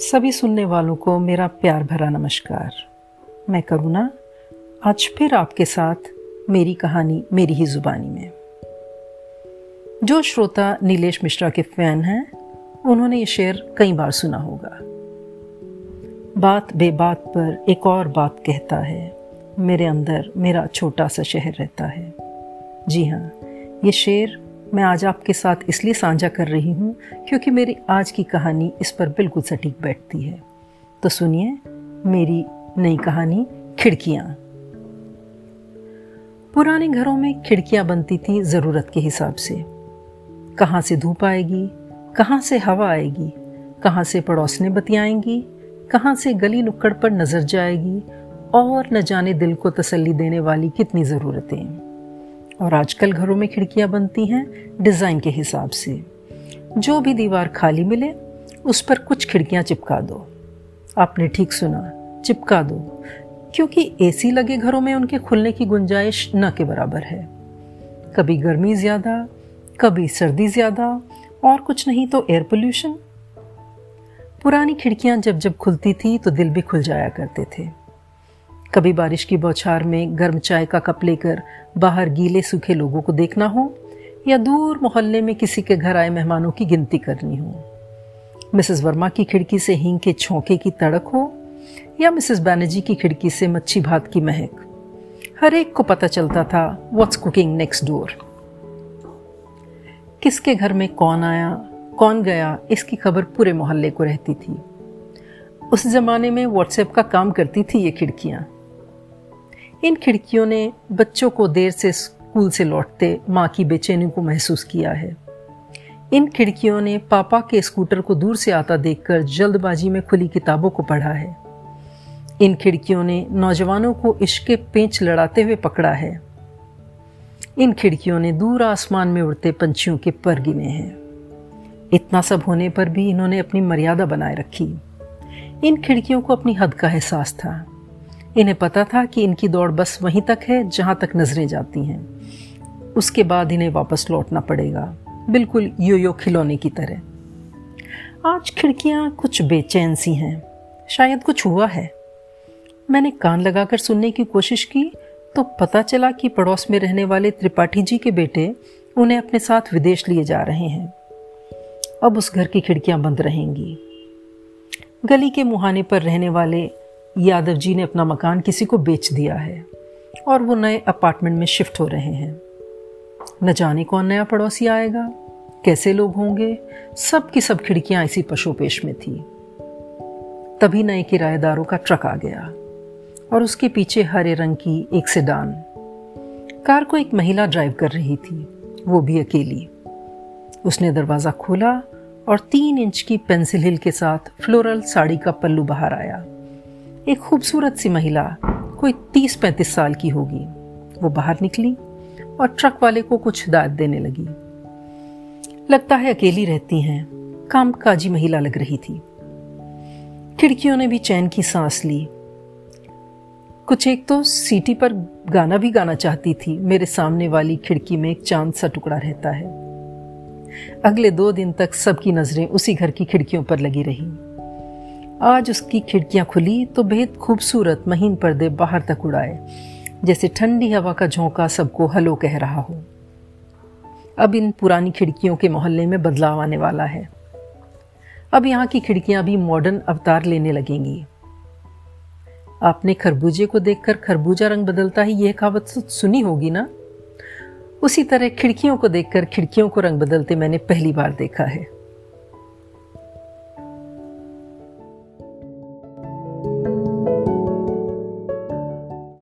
सभी सुनने वालों को मेरा प्यार भरा नमस्कार। मैं करुणा, आज फिर आपके साथ मेरी कहानी मेरी ही जुबानी में। जो श्रोता नीलेश मिश्रा के फ़ैन हैं, उन्होंने ये शेर कई बार सुना होगा। बात बेबात पर एक और बात कहता है, मेरे अंदर मेरा छोटा सा शहर रहता है। जी हाँ ये शेर मैं आज आपके साथ इसलिए साझा कर रही हूँ क्योंकि मेरी आज की कहानी इस पर बिल्कुल सटीक बैठती है। तो सुनिए मेरी नई कहानी, खिड़कियाँ। पुराने घरों में खिड़कियाँ बनती थी ज़रूरत के हिसाब से। कहाँ से धूप आएगी, कहाँ से हवा आएगी, कहाँ से पड़ोसने बतियाएँगी, कहाँ से गली नुक्कड़ पर नज़र जाएगी और न जाने दिल को तसल्ली देने वाली कितनी ज़रूरतें। और आजकल घरों में खिड़कियाँ बनती हैं डिज़ाइन के हिसाब से। जो भी दीवार खाली मिले, उस पर कुछ खिड़कियाँ चिपका दो। आपने ठीक सुना, चिपका दो, क्योंकि एसी लगे घरों में उनके खुलने की गुंजाइश न के बराबर है। कभी गर्मी ज़्यादा, कभी सर्दी ज़्यादा, और कुछ नहीं तो एयर पोल्यूशन पुरानी खिड़कियाँ जब जब खुलती थी तो दिल भी खुल जाया करते थे। कभी बारिश की बौछार में गर्म चाय का कप लेकर बाहर गीले सूखे लोगों को देखना हो, या दूर मोहल्ले में किसी के घर आए मेहमानों की गिनती करनी हो। मिसेस वर्मा की खिड़की से हींग के छोंके की तड़क हो, या मिसेस बैनर्जी की खिड़की से मच्छी भात की महक। हर एक को पता चलता था व्हाट्स कुकिंग नेक्स्ट डोर किसके घर में कौन आया, कौन गया, इसकी खबर पूरे मोहल्ले को रहती थी। उस जमाने में व्हाट्सएप का काम करती थी ये खिड़कियाँ। इन खिड़कियों ने बच्चों को देर से स्कूल से लौटते माँ की बेचैनी को महसूस किया है। इन खिड़कियों ने पापा के स्कूटर को दूर से आता देखकर जल्दबाजी में खुली किताबों को पढ़ा है। इन खिड़कियों ने नौजवानों को इश्क पेंच लड़ाते हुए पकड़ा है। इन खिड़कियों ने दूर आसमान में उड़ते पंछियों के पर गिने हैं। इतना सब होने पर भी इन्होंने अपनी मर्यादा बनाए रखी। इन खिड़कियों को अपनी हद का एहसास था। इन्हें पता था कि इनकी दौड़ बस वहीं तक है, जहाँ तक नज़रें जाती हैं। उसके बाद इन्हें वापस लौटना पड़ेगा। बिल्कुल यो यो खिलौने की तरह। आज खिड़कियाँ कुछ बेचैन सी हैं। शायद कुछ हुआ है। मैंने कान लगाकर सुनने की कोशिश की तो पता चला कि पड़ोस में रहने वाले त्रिपाठी जी के बेटे उन्हें अपने साथ विदेश लिए जा रहे हैं। अब उस घर की खिड़कियाँ बंद रहेंगी। गली के मुहाने पर रहने वाले यादव जी ने अपना मकान किसी को बेच दिया है और वो नए अपार्टमेंट में शिफ्ट हो रहे हैं। न जाने कौन नया पड़ोसी आएगा, कैसे लोग होंगे, सब की सब खिड़कियाँ इसी पशुपेश में थी। तभी नए किराएदारों का ट्रक आ गया और उसके पीछे हरे रंग की एक सेडान कार को एक महिला ड्राइव कर रही थी, वो भी अकेली। उसने दरवाज़ा खोला और तीन इंच की पेंसिल हिल के साथ फ्लोरल साड़ी का पल्लू बाहर आया। एक खूबसूरत सी महिला, कोई तीस पैंतीस साल की होगी। वो बाहर निकली और ट्रक वाले को कुछ हिदायत देने लगी। लगता है अकेली रहती हैं, काम काजी महिला लग रही थी। खिड़कियों ने भी चैन की सांस ली। कुछ एक तो सीटी पर गाना भी गाना चाहती थी, मेरे सामने वाली खिड़की में एक चाँद सा टुकड़ा रहता है। अगले दो दिन तक सबकी नज़रें उसी घर की खिड़कियों पर लगी रही। आज उसकी खिड़कियाँ खुली तो बेहद खूबसूरत महीन पर्दे बाहर तक उड़ाए, जैसे ठंडी हवा का झोंका सबको हलो कह रहा हो। अब इन पुरानी खिड़कियों के मोहल्ले में बदलाव आने वाला है। अब यहाँ की खिड़कियाँ भी मॉडर्न अवतार लेने लगेंगी। आपने खरबूजे को देखकर खरबूजा रंग बदलता ही यह कहावत तो सुनी होगी ना? उसी तरह खिड़कियों को देखकर खिड़कियों को रंग बदलते मैंने पहली बार देखा है।